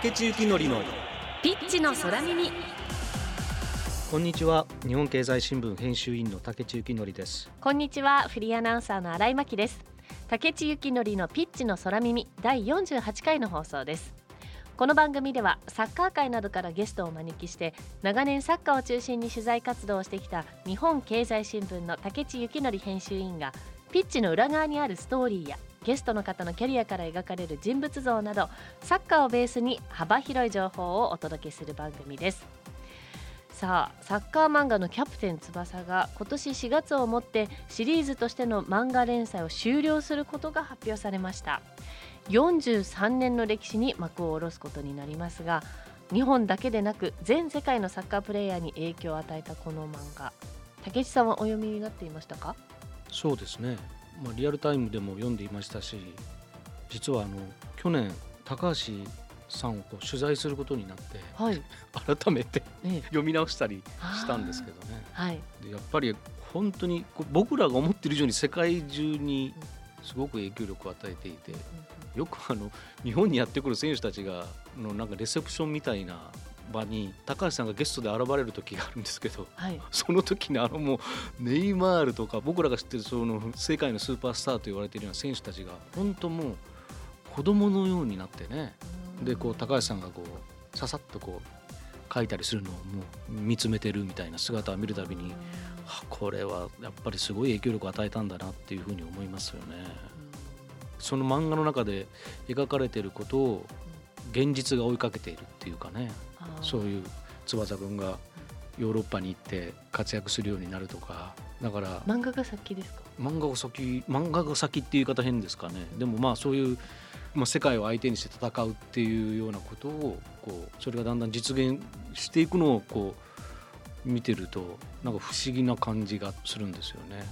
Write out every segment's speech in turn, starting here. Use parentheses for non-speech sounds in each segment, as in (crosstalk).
竹地幸典のピッチの空耳。こんにちは。日本経済新聞編集員の竹地幸典です。こんにちは。フリーアナウンサーの新井真希です。竹地幸典のピッチの空耳。第48回の放送です。この番組ではサッカー界などからゲストをお招きして長年サッカーを中心に取材活動をしてきた日本経済新聞の竹地幸典編集員がピッチの裏側にあるストーリーやゲストの方のキャリアから描かれる人物像などサッカーをベースに幅広い情報をお届けする番組です。さあサッカー漫画の「キャプテン翼」が今年4月をもってシリーズとしての漫画連載を終了することが発表されました。43年の歴史に幕を下ろすことになりますが日本だけでなく全世界のサッカープレーヤーに影響を与えたこの漫画。竹内さんはお読みになっていましたか？そうですね、まあ、リアルタイムでも読んでいましたし実はあの去年高橋さんをこう取材することになって、はい、(laughs) 改めて、読み直したりしたんですけどね、はい、でやっぱり本当に僕らが思ってる以上に世界中にすごく影響力を与えていて、よくあの日本にやってくる選手たちがのなんかレセプションみたいな場に高橋さんがゲストで現れる時があるんですけど、はい、その時にあのもうネイマールとか僕らが知ってるその世界のスーパースターと言われているような選手たちが本当もう子供のようになってねでこう高橋さんがこうささっとこう書いたりするのをもう見つめてるみたいな姿を見るたびにこれはやっぱりすごい影響力を与えたんだなっていうふうに思いますよね。その漫画の中で描かれていることを現実が追いかけているっていうかね。そういう翼くんがヨーロッパに行って活躍するようになるとか。だから漫画が先ですか？漫画が先漫画が先っていう言い方変ですかね。でもまあそういう、まあ、世界を相手にして戦うっていうようなことをこうそれがだんだん実現していくのをこう見てるとなんか不思議な感じがするんですよね。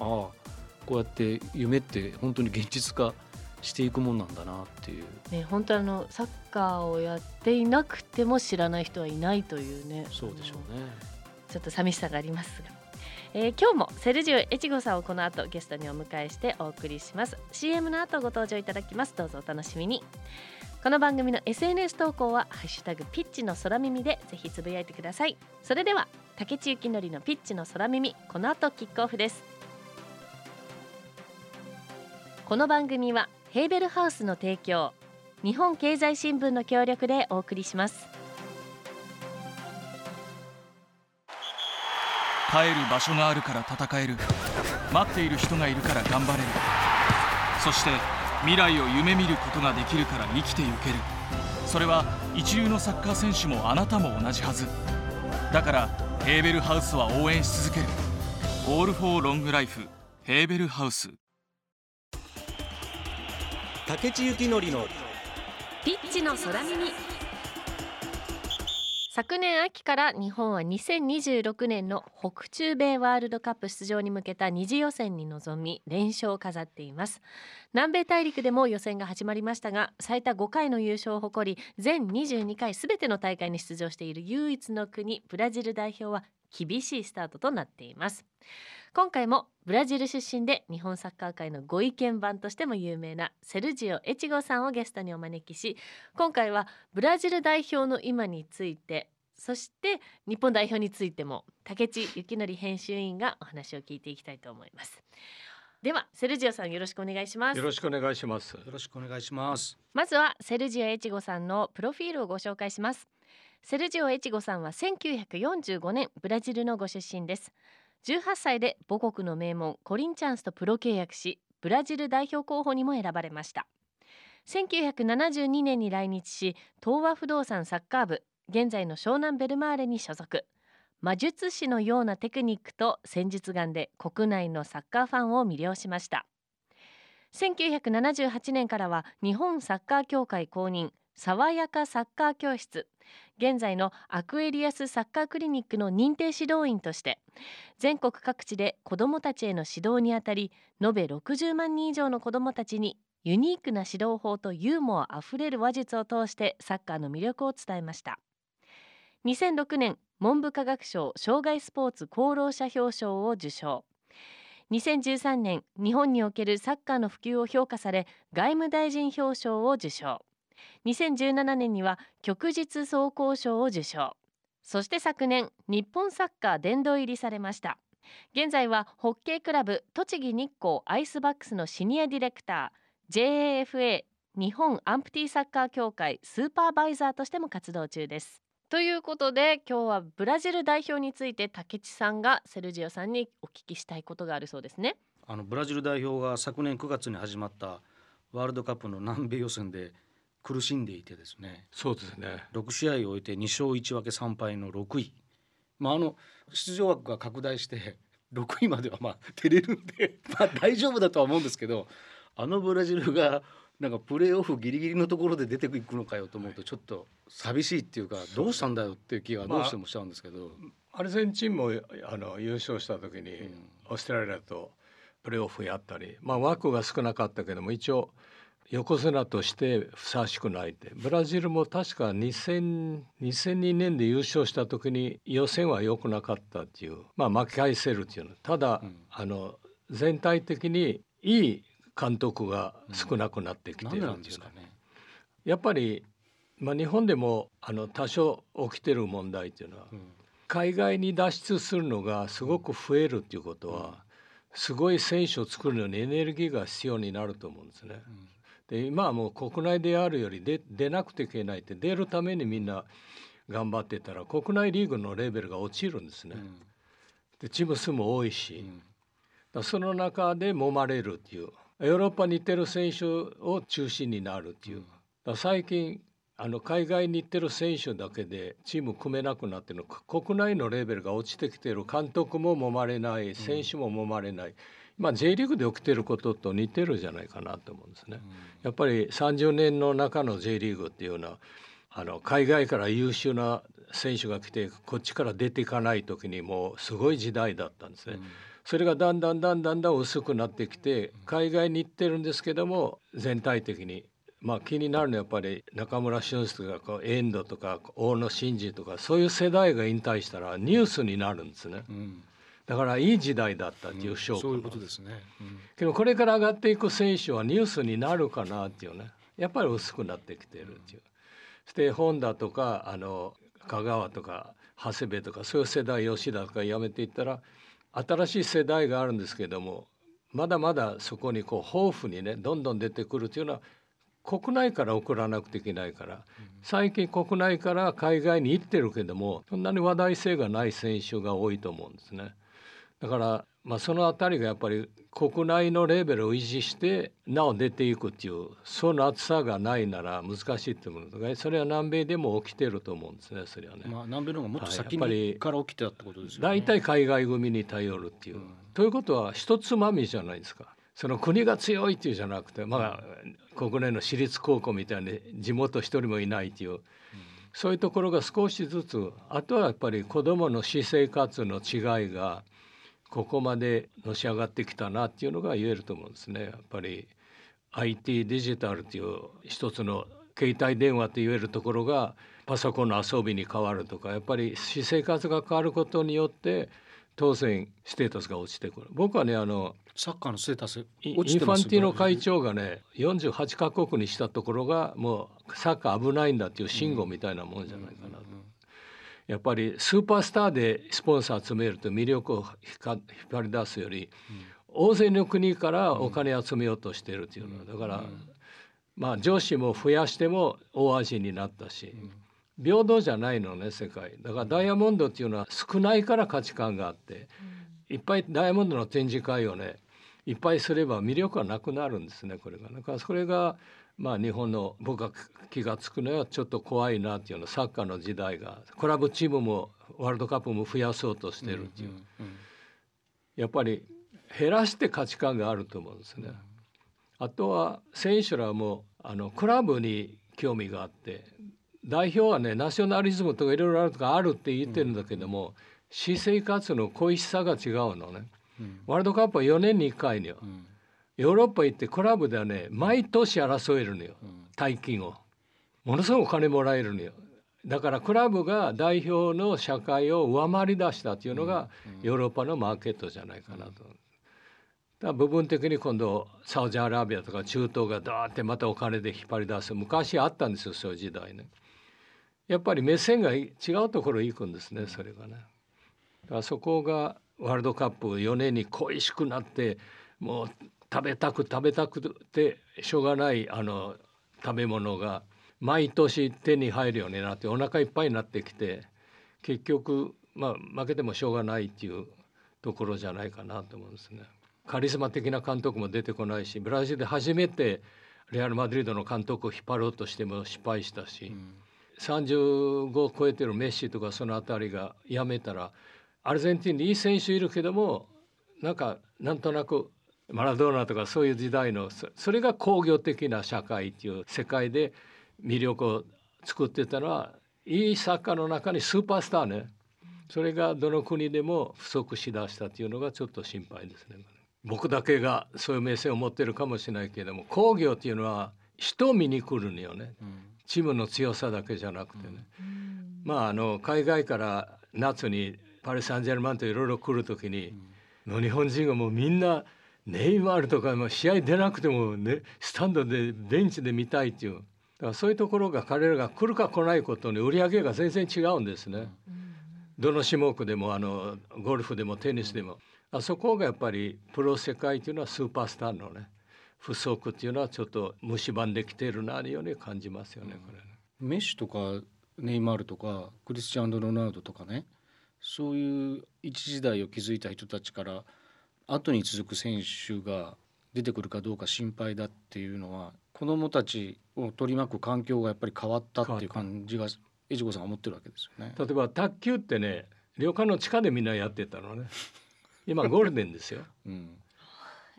うん、ああこうやって夢って本当に現実化していくもんなんだなっていう。ね本当あのサッカーをやっていなくても知らない人はいないというね。そうでしょうね。ちょっと寂しさがありますが。えー、今日もセルジオエチゴさんをこの後ゲストにお迎えしてお送りします CM の後ご登場いただきますどうぞお楽しみにこの番組の SNS 投稿はハッシュタグピッチの空耳でぜひつぶやいてくださいそれでは竹地幸典のピッチの空耳この後キックオフですこの番組はヘーベルハウスの提供日本経済新聞の協力でお送りします。帰る場所があるから戦える。待っている人がいるから頑張れる。そして未来を夢見ることができるから生きてゆける。それは一流のサッカー選手もあなたも同じはず。だからヘーベルハウスは応援し続ける「オール・フォー・ロング・ライフ」ヘーベルハウス。竹地幸典のピッチの空耳。昨年秋から日本は2026年の北中米ワールドカップ出場に向けた二次予選に臨み連勝を飾っています。南米大陸でも予選が始まりましたが最多5回の優勝を誇り全22回すべての大会に出場している唯一の国ブラジル代表は厳しいスタートとなっています。今回もブラジル出身で日本サッカー界のご意見番としても有名なセルジオ・エチゴさんをゲストにお招きし今回はブラジル代表の今についてそして日本代表についても竹地幸則編集員がお話を聞いていきたいと思います。ではセルジオさんよろしくお願いします。よろしくお願いします。よろしくお願いします。まずはセルジオ・エチゴさんのプロフィールをご紹介しますセルジオ・エチゴさんは1945年ブラジルのご出身です。18歳で母国の名門コリンチャンスとプロ契約しブラジル代表候補にも選ばれました。1972年に来日し東和不動産サッカー部現在の湘南ベルマーレに所属。魔術師のようなテクニックと戦術眼で国内のサッカーファンを魅了しました。1978年からは日本サッカー協会公認。爽やかサッカー教室。現在のアクエリアスサッカークリニックの認定指導員として全国各地で子どもたちへの指導にあたり延べ60万人以上の子どもたちにユニークな指導法とユーモアあふれる話術を通してサッカーの魅力を伝えました。2006年文部科学省障害スポーツ功労者表彰を受賞。2013年日本におけるサッカーの普及を評価され外務大臣表彰を受賞。2017年には旭日走行賞を受賞。そして昨年日本サッカー殿堂入りされました。現在はホッケークラブ栃木日光アイスバックスのシニアディレクター。JAFA 日本アンプティサッカー協会スーパーバイザーとしても活動中です。ということで今日はブラジル代表について竹地さんがセルジオさんにお聞きしたいことがあるそうですね。あのブラジル代表が昨年9月に始まったワールドカップの南米予選で苦しんでいてですね。そうですね。6試合を終えて2勝1分け3敗の6位、まあ、あの出場枠が拡大して (laughs) 6位まではまあ照れるんで、(laughs) まあ、大丈夫だとは思うんですけどあのブラジルがなんかプレーオフギリギリのところで出ていくのかよと思うとちょっと寂しいっていうかどうしたんだよっていう気がどうしてもしちゃうんですけど、まあ、アルゼンチンもあの優勝した時に、オーストラリアとプレーオフやったり、まあ、枠が少なかったけども一応横綱としてふさわしくないって。ブラジルも確か2000 2002年で優勝した時に予選は良くなかったっていう。まあ巻き返せるっていうの。ただ、うん、あの全体的にいい監督が少なくなってきてるっていう、うん。ね、やっぱり、まあ、日本でもあの多少起きてる問題っていうのは、うん、海外に脱出するのがすごく増えるっていうことは、すごい選手を作るのにエネルギーが必要になると思うんですね。で今はもう国内であるより出出なくていけないって出るためにみんな頑張ってたら国内リーグのレベルが落ちるんですね。うん、でチーム数も多いし、うん、その中で揉まれるっていう。ヨーロッパに行ってる選手を中心になるっていう、うん、最近あの海外に行ってる選手だけでチーム組めなくなってるの国内のレベルが落ちてきてる監督も揉まれない選手も揉まれない。まあ、J リーグで起きてることと似てるじゃないかなと思うんですね。やっぱり30年の中の J リーグっていうのはあの海外から優秀な選手が来てこっちから出ていかない時にもうすごい時代だったんですね。それがだんだんだんだんだん薄くなってきて海外に行ってるんですけども全体的にまあ気になるのはやっぱり中村俊輔とか遠藤とか大野伸二とかそういう世代が引退したらニュースになるんですね。うんだからいい時代だったっていう証拠、うん、そういうことですね、うん、けどこれから上がっていく選手はニュースになるかなっていうねやっぱり薄くなってきてるっていう、そして本田とかあの香川とか長谷部とかそういう世代吉田とかやめていったら新しい世代があるんですけどもまだまだそこにこう豊富にねどんどん出てくるっていうのは国内から送らなくていけないから、最近国内から海外に行ってるけどもそんなに話題性がない選手が多いと思うんですね。だからまあその辺りがやっぱり国内のレベルを維持してなお出ていくっていうその厚さがないなら難しいって思うのそれは南米でも起きてると思うんですねそれはね。まあ、南米の方がもっと先にから起きてたってことですよね。大体海外組に頼るっていう。うん、ということは一つまみじゃないですか。その国が強いっていうじゃなくてまあ国内の私立高校みたいに地元一人もいないっていう。そういうところが少しずつあとはやっぱり子どもの私生活の違いがここまでのし上がってきたなっていうのが言えると思うんですね。やっぱり IT デジタルっていう一つの携帯電話と言えるところがパソコンの遊びに変わるとかやっぱり私生活が変わることによって当然ステータスが落ちてくる僕はねあのサッカーのステータスインファンティノ会長がね48カ国にしたところがもうサッカー危ないんだっていう信号みたいなもんじゃないかなと。やっぱりスーパースターでスポンサー集めると魅力を引っ張り出すより、大勢の国からお金集めようとしてるっていうのはだから、まあ上司も増やしても大味になったし、平等じゃないのね世界。だからダイヤモンドっていうのは少ないから価値観があって、いっぱいダイヤモンドの展示会をねいっぱいすれば魅力はなくなるんですねこれが。だからそれがまあ、日本の僕が気が付くのはちょっと怖いなっていうのサッカーの時代がクラブチームもワールドカップも増やそうとしてるっていう,、やっぱり減らして価値観があると思うんですね。あとは選手らもあのクラブに興味があって代表はねナショナリズムとかいろいろあるとかあるって言ってるんだけども、私生活の恋しさが違うのね。ワールドカップは4年に1回に、うん。ヨーロッパ行ってクラブではね毎年争えるのよ、大金を。ものすごいお金もらえるのよ。だからクラブが代表の社会を上回り出したっていうのがヨーロッパのマーケットじゃないかなと。だ部分的に今度サウジアラビアとか中東がダーってまたお金で引っ張り出す昔あったんですよそういう時代ね。やっぱり目線が違うところ行くんですねそれがね。そこがワールドカップ4年に恋しくなってもう食べたく食べたくてしょうがないあの食べ物が毎年手に入るようになってお腹いっぱいになってきて結局まあ負けてもしょうがないっていうところじゃないかなと思うんですね。カリスマ的な監督も出てこないしブラジルで初めてレアル・マドリードの監督を引っ張ろうとしても失敗したし、うん、35を超えてるメッシとかその辺りが辞めたらアルゼンチンにいい選手いるけどもなんかなんとなくマラドーナとかそういう時代のそれが工業的な社会っていう世界で魅力を作ってたのはいいサッカーの中にスーパースターね。それがどの国でも不足しだしたっていうのがちょっと心配ですね。僕だけがそういう目線を持ってるかもしれないけれども工業っていうのは人を見に来るのよね、うん、チームの強さだけじゃなくてね、うん、まああの海外から夏にパリ・サンジェルマンといろいろ来る時に、うん、日本人がもうみんなネイマールとかも試合出なくても、ね、スタンドでベンチで見たいっていう。だからそういうところが彼らが来るか来ないことに売り上げが全然違うんですね。どの種目でもあのゴルフでもテニスでも。あそこがやっぱりプロ世界というのはスーパースターのね不足っていうのはちょっと蝕んできているなというように感じますよね、これね。メッシとかネイマールとかクリスチャン・ロナウドとかねそういう一時代を築いた人たちから後に続く選手が出てくるかどうか心配だっていうのは子どもたちを取り巻く環境がやっぱり変わったっていう感じが江次子さんが思ってるわけですよね。例えば卓球ってね旅館の地下でみんなやってたのね。(laughs) 今ゴールデンですよ。うん、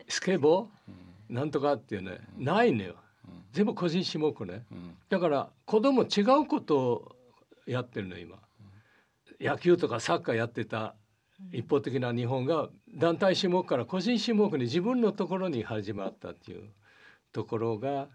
スケボー、うん、なんとかっていうね、うん、ないのよ。全部個人種目ね、だから子供違うことをやってるの今、野球とかサッカーやってた一方的な日本が団体種目から個人種目に自分のところに始まったっていうところが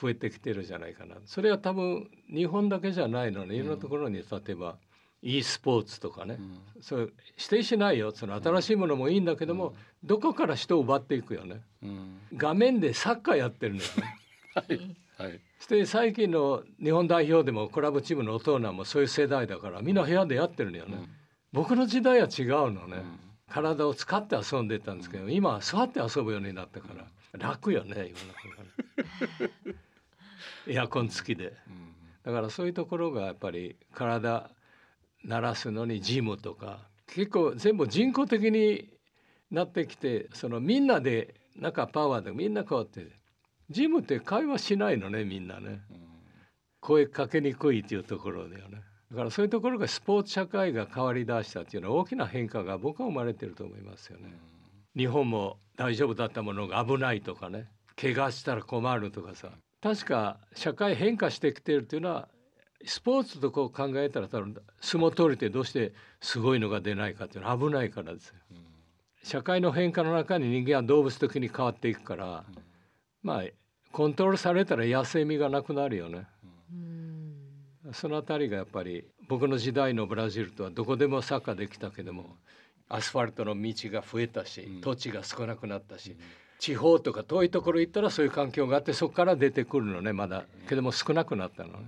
増えてきてるじゃないかな。それは多分日本だけじゃないのねいろんなところに例えば e スポーツとかね、うん、そう指定しないよ。その新しいものもいいんだけども、うん、どこから人を奪っていくよね、うん、画面でサッカーやってるのよね。は (laughs) いはい。そして最近の日本代表でもクラブチームの大人もそういう世代だからみんな部屋でやってるのよね。僕の時代は違うのね、体を使って遊んでたんですけど今は座って遊ぶようになったから楽よね今のエアコン付きで、だからそういうところがやっぱり体鳴らすのにジムとか。結構全部人工的になってきてそのみんなでなんかパワーでみんなこうやってジムって会話しないのねみんなね、声かけにくいっていうところだよねだからそういうところがスポーツ社会が変わりだしたっていうのは大きな変化が僕は生まれてると思いますよね。日本も大丈夫だったものが危ないとかね怪我したら困るとかさ確か社会変化してきてるっていうのはスポーツとこう考えたら多分相撲取りってどうしてすごいのが出ないかっていうのは危ないからですよ。社会の変化の中に人間は動物的に変わっていくから、まあコントロールされたら野生味がなくなるよね。その辺りがやっぱり僕の時代のブラジルとはどこでもサッカーできたけどもアスファルトの道が増えたし土地が少なくなったし、地方とか遠いところ行ったらそういう環境があってそこから出てくるのねまだけども少なくなったのね。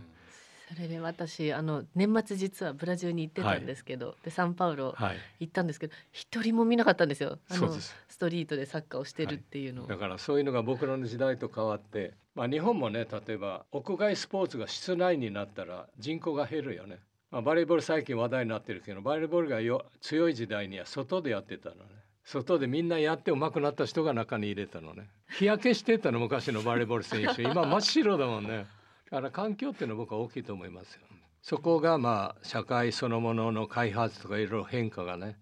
それで私あの年末実はブラジルに行ってたんですけど、はい、でサンパウロ行ったんですけど一、はい、人も見なかったんですよ。あのストリートでサッカーをしてるっていうの、はい、だからそういうのが僕らの時代と変わって、まあ、日本もね例えば屋外スポーツが室内になったら人口が減るよね、まあ、バレーボール最近話題になってるけどバレーボールがよ強い時代には外でやってたのね。外でみんなやって上手くなった人が中に入れたのね。日焼けしてたの昔のバレーボール選手。今真っ白だもんねだから環境っていうのは僕は大きいと思いますよ。そこがまあ社会そのものの開発とかいろいろ変化がね、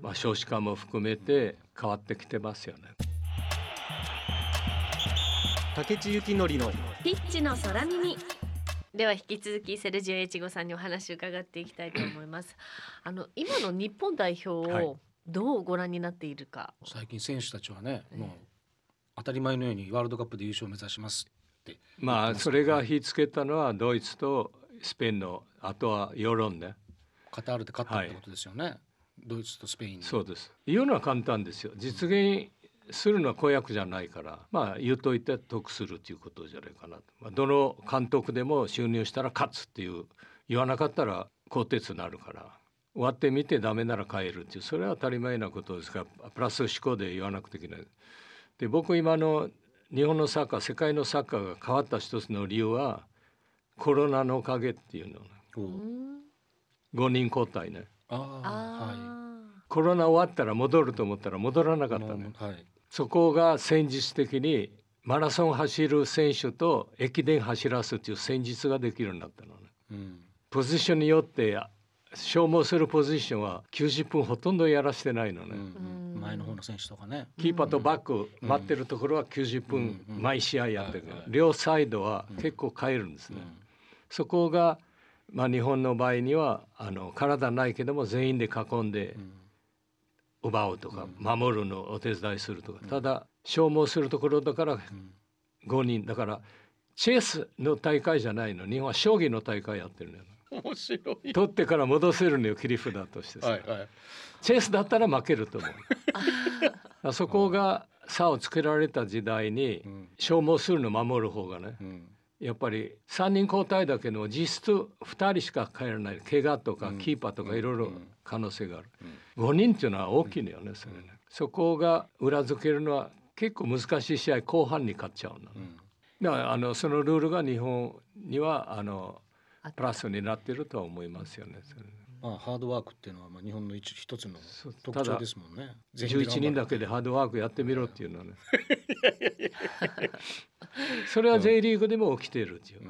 まあ、少子化も含めて変わってきてますよね。竹地幸典のピッチの空耳では引き続きセルジオエチゴさんにお話を伺っていきたいと思います。あの今の日本代表をどうご覧になっているか。はい、最近選手たちはね、もう当たり前のようにワールドカップで優勝を目指しますって。まあそれが火つけたのはドイツとスペインのあとはヨーロンね。カタールで勝ったってことですよね、はい、ドイツとスペインそうです。言うのは簡単ですよ。実現するのは公約じゃないから。まあ言うといて得するということじゃないかなと、まあ、どの監督でも収入したら勝つっていう言わなかったら更迭になるから。終わってみてダメなら帰るっていう。それは当たり前なことですからプラス思考で言わなくていけない。で僕今の日本のサッカー世界のサッカーが変わった一つの理由はコロナのおかげっていうの、ね、5人交代ね。コロナ終わったら戻ると思ったら戻らなかったね。はい。そこが戦術的にマラソン走る選手と駅伝走らすという戦術ができるようになったのね、うん、ポジションによって消耗するポジションは90分ほとんどやらしてないのね、うんうん、前の方の選手とかね。キーパーとバック待ってるところは90分毎試合やってる、両サイドは結構変えるんですね、そこがまあ日本の場合にはあの体ないけども全員で囲んで、奪うとか、守るのお手伝いするとか、ただ消耗するところだから5人。だからチェスの大会じゃないの。日本は将棋の大会やってるのよ面白い。取ってから戻せるのよ切り札としてさ、はいはい、チェスだったら負けると思う。そこが差をつけられた時代に消耗するの守る方がね、うん。やっぱり3人交代だけど実質2人しか帰らない怪我とかキーパーとかいろいろ可能性がある、5人っていうのは大きいのよねそれね、そこが裏付けるのは結構難しい試合後半に勝っちゃうの、ね、だからあのそのルールが日本にはあのプラスになってるとは思いますよね。まあ、ハードワークっていうのはまあ日本の一一つの特徴ですもんね。11人だけでハードワークやってみろっていうのはね。(laughs) それは J リーグでも起きているっていう。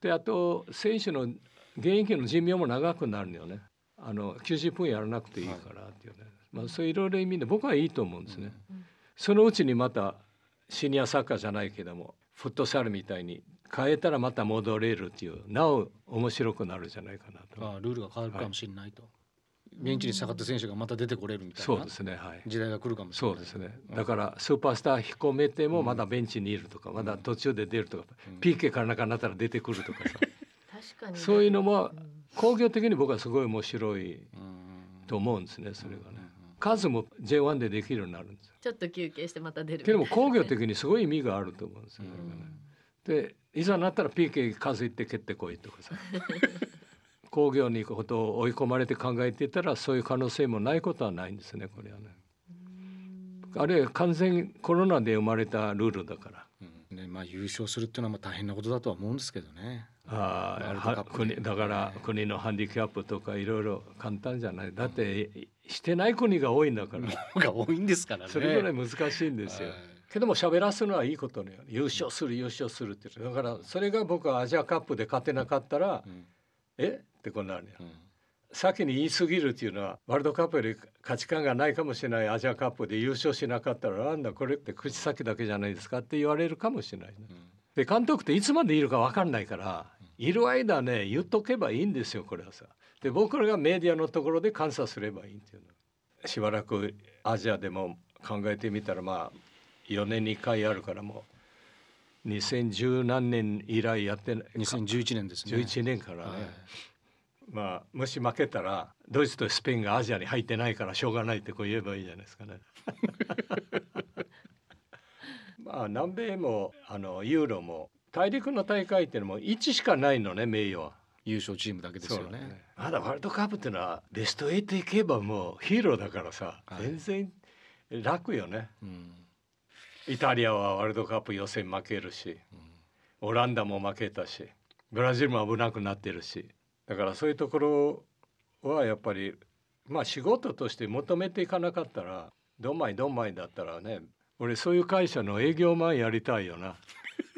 であと選手の現役の寿命も長くなるのよね。あの90分やらなくていいからっていうね。まあそういろいろ意味で僕はいいと思うんですね。そのうちにまたシニアサッカーじゃないけどもフットサルみたいに変えたらまた戻れるっていうなお面白くなるじゃないかなと。あルールが変わるかもしれないと。はい。ベンチに下がった選手がまた出てこれるみたいなそうですね、はい、時代が来るかもしれない。そうですね。だからスーパースター引っ込めてもまだベンチにいるとか、まだ途中で出るとか、うん、PK から中になったら出てくるとかさ。(laughs) 確かにそういうのも工業的に僕はすごい面白いと思うんですねそれがね。数も J1 でできるようになるんですちょっと休憩してまた出るけども工業的にすごい意味があると思うんですよ、ね、でいざなったら PK 数いって蹴ってこいとかさ。(laughs) 工業に行くことを追い込まれて考えていたらそういう可能性もないことはないんですねこれはね。あれ完全コロナで生まれたルールだから。うん、ねまあ優勝するっていうのは大変なことだとは思うんですけどね。ああ国だから国のハンディキャップとかいろいろ簡単じゃない。だってしてない国が多いんだから。(laughs) が多いんですからね。それぐらい難しいんですよ。けども喋らすのはいいことね優勝する優勝するって。だからそれが僕はアジアカップで勝てなかったら、うん、え？ってこうなるよ、うん、先に言い過ぎるっていうのはワールドカップより価値観がないかもしれないアジアカップで優勝しなかったらなんだこれって口先だけじゃないですかって言われるかもしれない、ね、うん、で監督っていつまでいるか分かんないから、いる間ね言っとけばいいんですよこれはさ。で僕らがメディアのところで監査すればいいっていうの。しばらくアジアでも考えてみたらまあ4年に1回あるからもう2010何年以来やってない。2011年ですね。11年からね、はい。まあもし負けたらドイツとスペインがアジアに入ってないからしょうがないってこう言えばいいじゃないですかね。(laughs) まあ南米もあのユーロも大陸の大会っていうのも1しかないのね名誉は。優勝チームだけですよね、ね、まだワールドカップっていうのはベスト8いけばもうヒーローだからさ、はい、全然楽よね、うん、イタリアはワールドカップ予選負けるし、うん、オランダも負けたしブラジルも危なくなってるしだからそういうところはやっぱりまあ仕事として求めていかなかったらどんまいどんまいだったらね俺そういう会社の営業マンやりたいよな。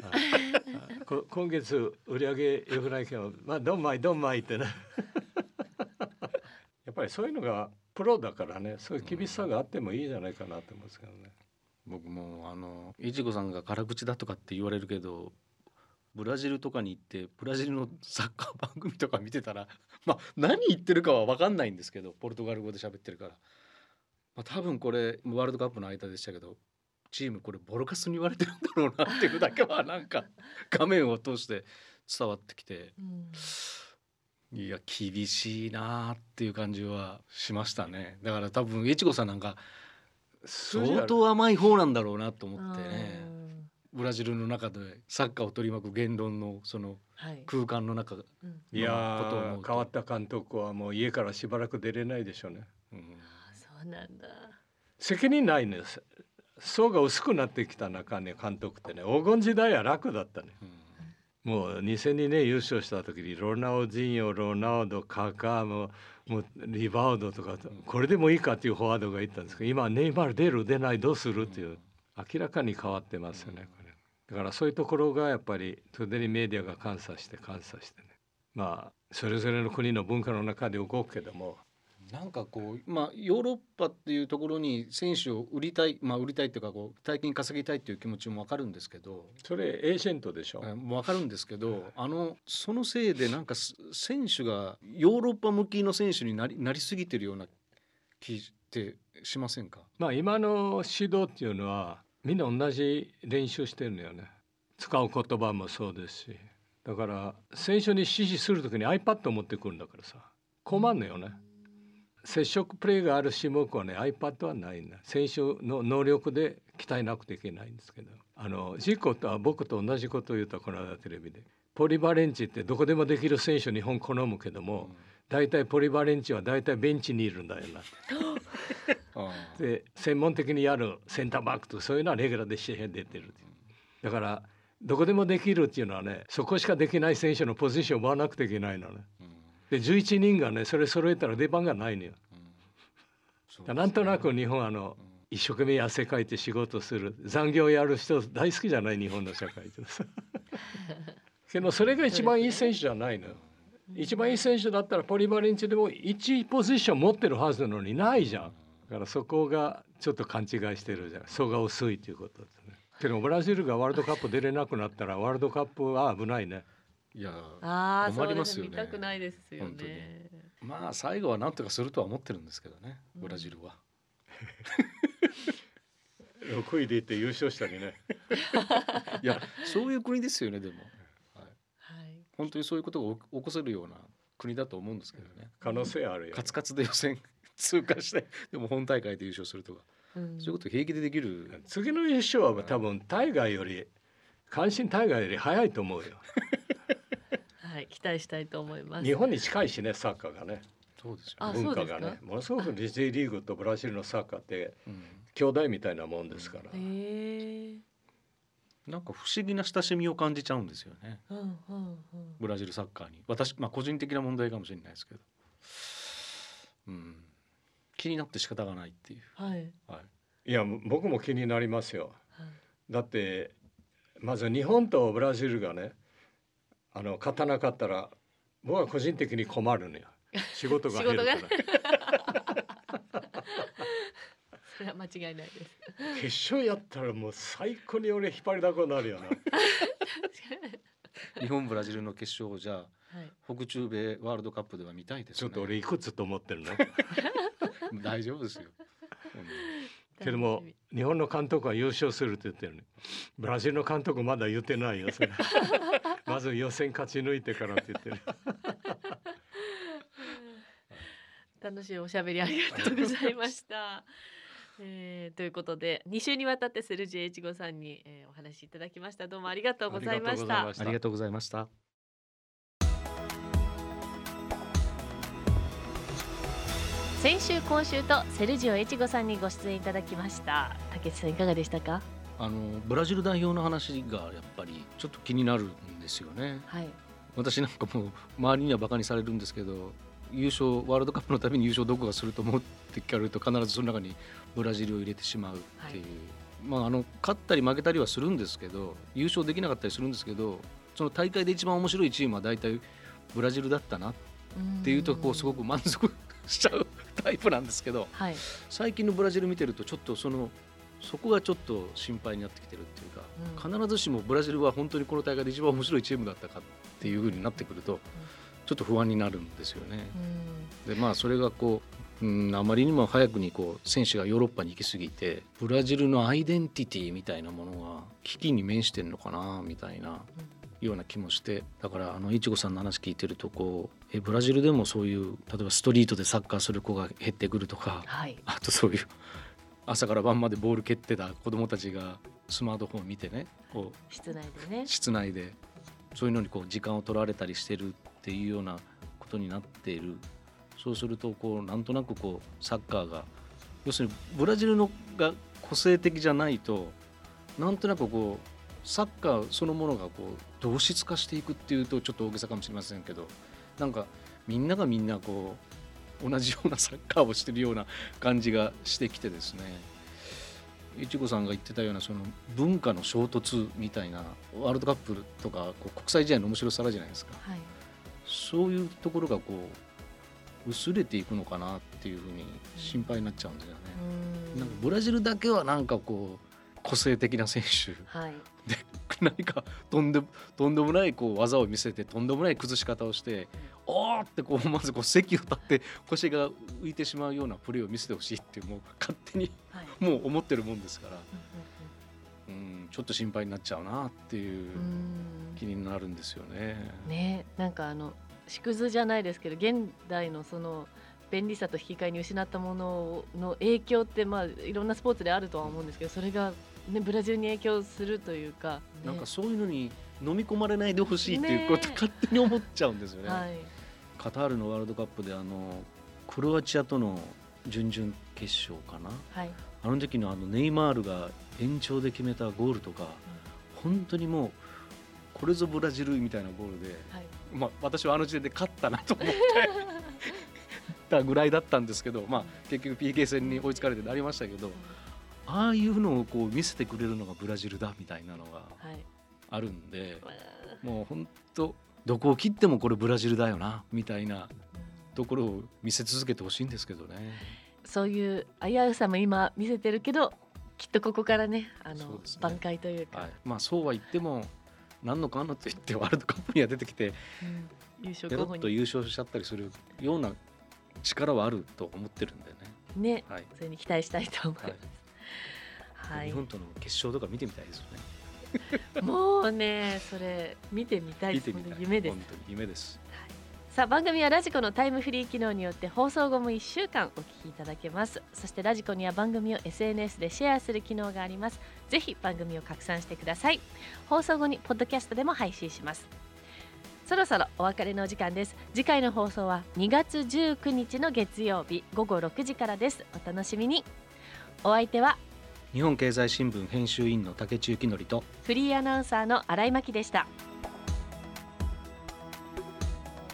(laughs) 今月売り上げ良くないけどまあどんまいどんまいってね (laughs) やっぱりそういうのがプロだからねそういう厳しさがあってもいいじゃないかなと思うんですけどね。僕もあのいちごさんが辛口だとかって言われるけどブラジルとかに行ってブラジルのサッカー番組とか見てたら (laughs) まあ何言ってるかは分かんないんですけどポルトガル語で喋ってるから、まあ、多分これワールドカップの間でしたけどチームこれボロカスに言われてるんだろうなっていうだけは (laughs) なんか画面を通して伝わってきて、うん、いや厳しいなっていう感じはしましたね。だから多分越後さんなんか相当甘い方なんだろうなと思ってね。ブラジルの中でサッカーを取り巻く言論のその空間の中、はい、いや変わった監督はもう家からしばらく出れないでしょうね。うん、あそうなんだ。責任ないんです層が薄くなってきた中ね監督ってね。黄金時代は楽だったね。うんもう2002年優勝した時にロナウジンヨロナウドカカーももうリバウドとかこれでもいいかっていうフォワードが言ったんですけど今ネイマール出る出ないどうするっていう明らかに変わってますよねこれ。だからそういうところがやっぱりトデリメディアが監査して監査してねまあそれぞれの国の文化の中で動くけどもなんかこう、まあ、ヨーロッパっていうところに選手を売りたい、まあ、売りたいっていうかこう大金稼ぎたいっていう気持ちも分かるんですけどそれエージェントでしょ？分かるんですけどあのそのせいでなんか選手がヨーロッパ向きの選手になりなりすぎてるような気ってしませんか、まあ、今の指導っていうのはみんな同じ練習してるのよね。使う言葉もそうですし。だから選手に指示する時に iPad を持ってくるんだからさ。困んのよね。接触プレーがある種目はね iPad はないんだ選手の能力で鍛えなくてはいけないんですけど。あのジコとは僕と同じことを言ったこの間テレビで。ポリバレンチってどこでもできる選手日本好むけども、大体ポリバレンチは大体ベンチにいるんだよな。(laughs) で専門的にやるセンターバックとそういうのはレギュラーで試合出てるだからどこでもできるっていうのはねそこしかできない選手のポジションを奪わなくてはいけないのね。で11人がねそれ揃えたら出番がないのよ。うん、なんとなく日本あの、一生懸命汗かいて仕事する残業やる人大好きじゃない日本の社会って (laughs) けどそれが一番いい選手じゃないのよ。一番いい選手だったらポリバレンチでも1ポジション持ってるはずなのにないじゃん。だからそこがちょっと勘違いしてるじゃん。層が薄いということですね。けどブラジルがワールドカップ出れなくなったらワールドカップは危ないね。いや困りますよね。見たくないですよね。まあ最後はなんとかするとは思ってるんですけどね、ブラジルは。(laughs) 6位でいって優勝したりね。(laughs) いやそういう国ですよねでも、はい。はい。本当にそういうことを起こせるような国だと思うんですけどね。可能性あるよ。カツカツで予選 (laughs) 通過してでも本大会で優勝するとか、うん、そういうこと平気でできる。次の優勝は多分大概より関心大会より早いと思うよ。はい期待したいと思います。日本に近いしねサッカーがね。そうですよ、ね、文化がね。ものすごくリジリーグとブラジルのサッカーって兄弟みたいなもんですから、うん、なんか不思議な親しみを感じちゃうんですよね、うんうんうん、ブラジルサッカーに。私まあ個人的な問題かもしれないですけど、うん、気になって仕方がないっていう。はい、はい、いや僕も気になりますよ、はい、だってまず日本とブラジルがねあの勝たなかったら僕は個人的に困るのよ。(laughs) 仕事が減るから。(laughs) それは間違いないです。決勝やったらもう最高に俺引っ張りだこになるよな。(laughs) 日本ブラジルの決勝をじゃあ、はい、北中米ワールドカップでは見たいです、ね、ちょっと俺いくつと思ってるの？大丈夫ですよ、けども日本の監督は優勝するって言ってるねブラジルの監督まだ言ってないよそれまず予選勝ち抜いてからって言ってる。(laughs) 楽しいおしゃべりありがとうございました。(laughs) えー、ということで2週にわたってセルジエイチゴさんに、えー、お話しいただきました。どうもありがとうございました。ありがとうございました。先週今週とセルジオエチゴさんにご出演いただきました。竹内さんいかがでしたか？あのブラジル代表の話がやっぱりちょっと気になるんですよね。はい、私なんかもう周りにはバカにされるんですけど優勝ワールドカップのために優勝どこがすると思うって聞かれると必ずその中にブラジルを入れてしまうっていう、はい、まああの勝ったり負けたりはするんですけど優勝できなかったりするんですけどその大会で一番面白いチームは大体ブラジルだったなっていうとこうすごく満足しちゃうタイプなんですけど、はい、最近のブラジル見てるとちょっとそのそこがちょっと心配になってきてるっていうか、うん、必ずしもブラジルは本当にこの大会で一番面白いチームだったかっていうふうになってくると、ちょっと不安になるんですよね。うん、でまあそれがこう、うん、あまりにも早くにこう選手がヨーロッパに行き過ぎてブラジルのアイデンティティみたいなものが危機に面してるのかなみたいな。ような気もして。だからあのいちごさんの話聞いてるとこうえブラジルでもそういう例えばストリートでサッカーする子が減ってくるとか、はい、あとそういう朝から晩までボール蹴ってた子供たちがスマートフォン見てねこう室内でね。室内でそういうのにこう時間を取られたりしてるっていうようなことになっている。そうするとこうなんとなくこうサッカーが要するにブラジルのが個性的じゃないとなんとなくこうサッカーそのものがこう同質化していくっていうとちょっと大げさかもしれませんけどなんかみんながみんなこう同じようなサッカーをしてるような感じがしてきてですね。いちごさんが言ってたようなその文化の衝突みたいなワールドカップとかこう国際試合の面白さじゃないですか、はい、そういうところがこう薄れていくのかなっていうふうに心配になっちゃうんですよね。なんかブラジルだけはなんかこう個性的な選手、はい、で何かとんでとんでもないこう技を見せてとんでもない崩し方をして、おーってこうまずこう席を立って腰が浮いてしまうようなプレーを見せてほしいってもう勝手に、もう思ってるもんですから、うん、ちょっと心配になっちゃうなっていう気になるんですよね。ねなんかあの縮図じゃないですけど現代のその便利さと引き換えに失ったものの影響ってまあいろんなスポーツであるとは思うんですけどそれがね、ブラジルに影響するというか、ね、なんかそういうのに飲み込まれないでほしいっていうこと、勝手に思っちゃうんですよね。はい、カタールのワールドカップであのクロアチアとの準々決勝かな、はい、あの時のあのネイマールが延長で決めたゴールとか、うん、本当にもうこれぞブラジルみたいなゴールで、はい、まあ、私はあの時点で勝ったなと思ってたぐらいだったんですけど、まあ、結局 PK 戦に追いつかれてなりましたけど。うんああいうのをこう見せてくれるのがブラジルだみたいなのがあるんで、はい、もう本当どこを切ってもこれブラジルだよなみたいなところを見せ続けてほしいんですけどね。そういう危うさも今見せてるけどきっとここからねあの、ね、挽回というか、はい、まあそうは言っても何のかんのと言ってワールドカップには出てきて、うん、優勝ペロッと優勝しちゃったりするような力はあると思ってるんでね。ね、はい、それに期待したいと思います。はいはい、日本との決勝とか見てみたいですよね。もうね、それ見てみたい。夢です。本当に夢です。はい、さあ番組はラジコのタイムフリー機能によって放送後も1週間お聞きいただけます。そしてラジコには番組を SNS でシェアする機能があります。ぜひ番組を拡散してください。放送後にポッドキャストでも配信します。そろそろお別れの時間です。次回の放送は2月19日の月曜日午後6時からです。お楽しみに。お相手は日本経済新聞編集員の竹内幸則とフリーアナウンサーの新井真希でした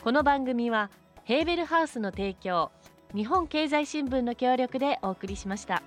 この番組はヘーベルハウスの提供日本経済新聞の協力でお送りしました。